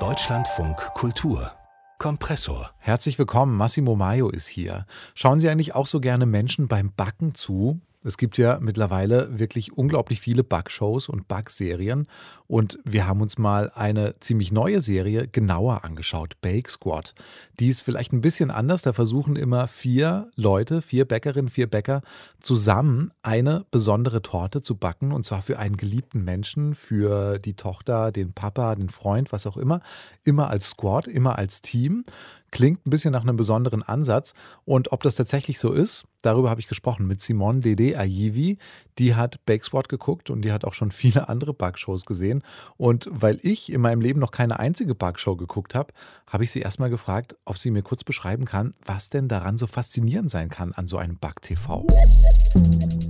Deutschlandfunk Kultur Kompressor. Herzlich willkommen, Massimo Maio ist hier. Schauen Sie eigentlich auch so gerne Menschen beim Backen zu? Es gibt ja mittlerweile wirklich unglaublich viele Bug-Shows und Bug-Serien. Und wir haben uns mal eine ziemlich neue Serie genauer angeschaut, Bake Squad. Die ist vielleicht ein bisschen anders. Da versuchen immer vier Leute, vier Bäckerinnen, vier Bäcker zusammen eine besondere Torte zu backen. Und zwar für einen geliebten Menschen, für die Tochter, den Papa, den Freund, was auch immer. Immer als Squad, immer als Team. Klingt ein bisschen nach einem besonderen Ansatz. Und ob das tatsächlich so ist, darüber habe ich gesprochen mit Simone Dede Ayivi. Die hat Bakeswat geguckt und die hat auch schon viele andere Backshows gesehen. Und weil ich in meinem Leben noch keine einzige Backshow geguckt habe, habe ich sie erstmal gefragt, ob sie mir kurz beschreiben kann, was denn daran so faszinierend sein kann an so einem Back-TV.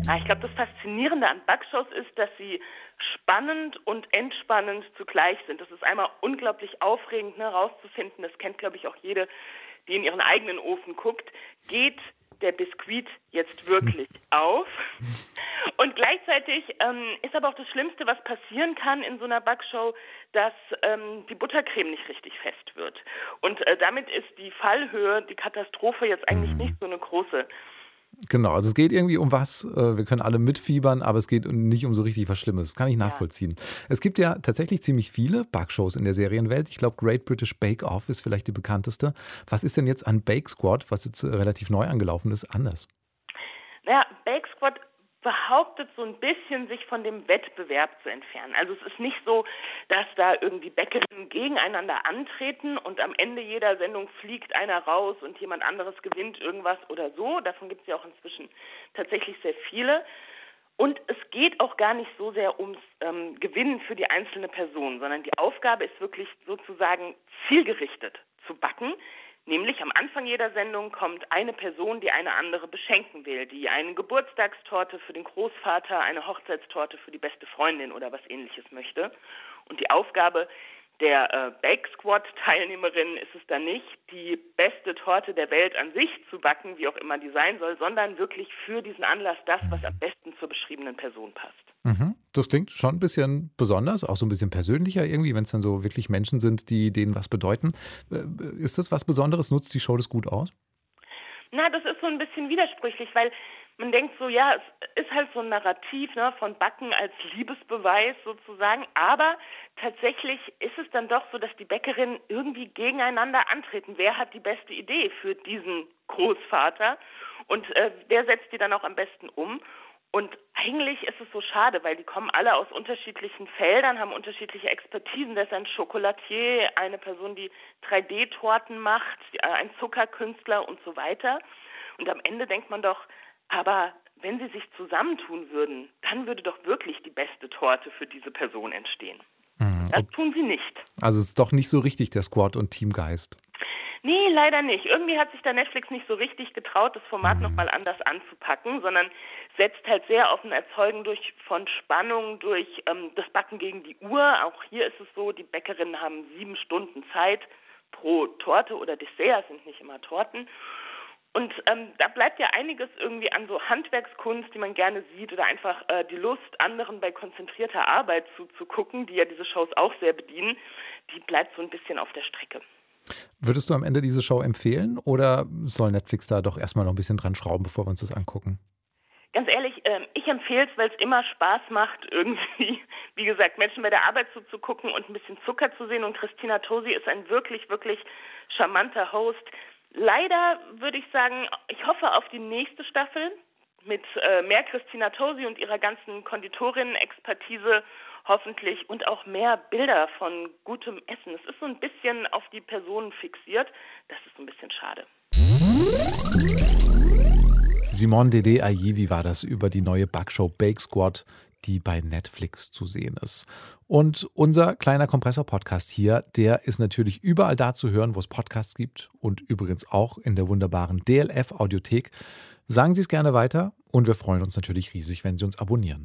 Ah, ich glaube, das Faszinierende an Backshows ist, dass sie spannend und entspannend zugleich sind. Das ist einmal unglaublich aufregend herauszufinden, ne, das kennt, glaube ich, auch jede, die in ihren eigenen Ofen guckt, geht der Biskuit jetzt wirklich auf? Und gleichzeitig ähm, ist aber auch das Schlimmste, was passieren kann in so einer Backshow, dass ähm, die Buttercreme nicht richtig fest wird. Und äh, damit ist die Fallhöhe, die Katastrophe jetzt eigentlich mhm. nicht so eine große. Genau, also es geht irgendwie um was, äh, wir können alle mitfiebern, aber es geht nicht um so richtig was Schlimmes. Kann ich nachvollziehen. Ja. Es gibt ja tatsächlich ziemlich viele Backshows in der Serienwelt. Ich glaube, Great British Bake Off ist vielleicht die bekannteste. Was ist denn jetzt an Bake Squad, was jetzt relativ neu angelaufen ist, anders? Naja, Bake Squad behauptet so ein bisschen, sich von dem Wettbewerb zu entfernen. Also es ist nicht so, dass da irgendwie Bäckerinnen gegeneinander antreten und am Ende jeder Sendung fliegt einer raus und jemand anderes gewinnt irgendwas oder so. Davon gibt es ja auch inzwischen tatsächlich sehr viele. Und es geht auch gar nicht so sehr ums ähm, Gewinnen für die einzelne Person, sondern die Aufgabe ist wirklich sozusagen zielgerichtet zu backen. Nämlich am Anfang jeder Sendung kommt eine Person, die eine andere beschenken will, die eine Geburtstagstorte für den Großvater, eine Hochzeitstorte für die beste Freundin oder was ähnliches möchte. Und die Aufgabe der äh, Bake Squad Teilnehmerin ist es dann nicht, die beste Torte der Welt an sich zu backen, wie auch immer die sein soll, sondern wirklich für diesen Anlass das, was am besten zur beschriebenen Person passt. Mhm. Das klingt schon ein bisschen besonders, auch so ein bisschen persönlicher irgendwie, wenn es dann so wirklich Menschen sind, die denen was bedeuten. Äh, ist das was Besonderes? Nutzt die Show das gut aus? Na, das ist so ein bisschen widersprüchlich, weil man denkt so, ja, es ist halt so ein Narrativ ne, von Backen als Liebesbeweis sozusagen, aber tatsächlich ist es dann doch so, dass die Bäckerinnen irgendwie gegeneinander antreten. Wer hat die beste Idee für diesen Großvater und äh, wer setzt die dann auch am besten um? Und eigentlich ist es so schade, weil die kommen alle aus unterschiedlichen Feldern, haben unterschiedliche Expertisen. Da ist ein Chocolatier, eine Person, die 3D-Torten macht, äh, ein Zuckerkünstler und so weiter. Und am Ende denkt man doch, aber wenn sie sich zusammentun würden, dann würde doch wirklich die beste Torte für diese Person entstehen. Mhm. Das tun sie nicht. Also es ist doch nicht so richtig der Squad- und Teamgeist. Nee, leider nicht. Irgendwie hat sich da Netflix nicht so richtig getraut, das Format mhm. nochmal anders anzupacken, sondern setzt halt sehr auf ein Erzeugen durch von Spannung, durch ähm, das Backen gegen die Uhr. Auch hier ist es so, die Bäckerinnen haben sieben Stunden Zeit pro Torte oder Dessert, sind nicht immer Torten. Und ähm, da bleibt ja einiges irgendwie an so Handwerkskunst, die man gerne sieht, oder einfach äh, die Lust, anderen bei konzentrierter Arbeit zuzugucken, die ja diese Shows auch sehr bedienen, die bleibt so ein bisschen auf der Strecke. Würdest du am Ende diese Show empfehlen oder soll Netflix da doch erstmal noch ein bisschen dran schrauben, bevor wir uns das angucken? Ganz ehrlich, ähm, ich empfehle es, weil es immer Spaß macht, irgendwie, wie gesagt, Menschen bei der Arbeit zuzugucken und ein bisschen Zucker zu sehen. Und Christina Tosi ist ein wirklich, wirklich charmanter Host Leider würde ich sagen, ich hoffe auf die nächste Staffel mit äh, mehr Christina Tosi und ihrer ganzen Konditorinnen-Expertise hoffentlich und auch mehr Bilder von gutem Essen. Es ist so ein bisschen auf die Personen fixiert. Das ist ein bisschen schade. Simone Dede Ayi, war das über die neue Backshow Bake Squad, die bei Netflix zu sehen ist. Und unser kleiner Kompressor-Podcast hier, der ist natürlich überall da zu hören, wo es Podcasts gibt und übrigens auch in der wunderbaren DLF-Audiothek. Sagen Sie es gerne weiter und wir freuen uns natürlich riesig, wenn Sie uns abonnieren.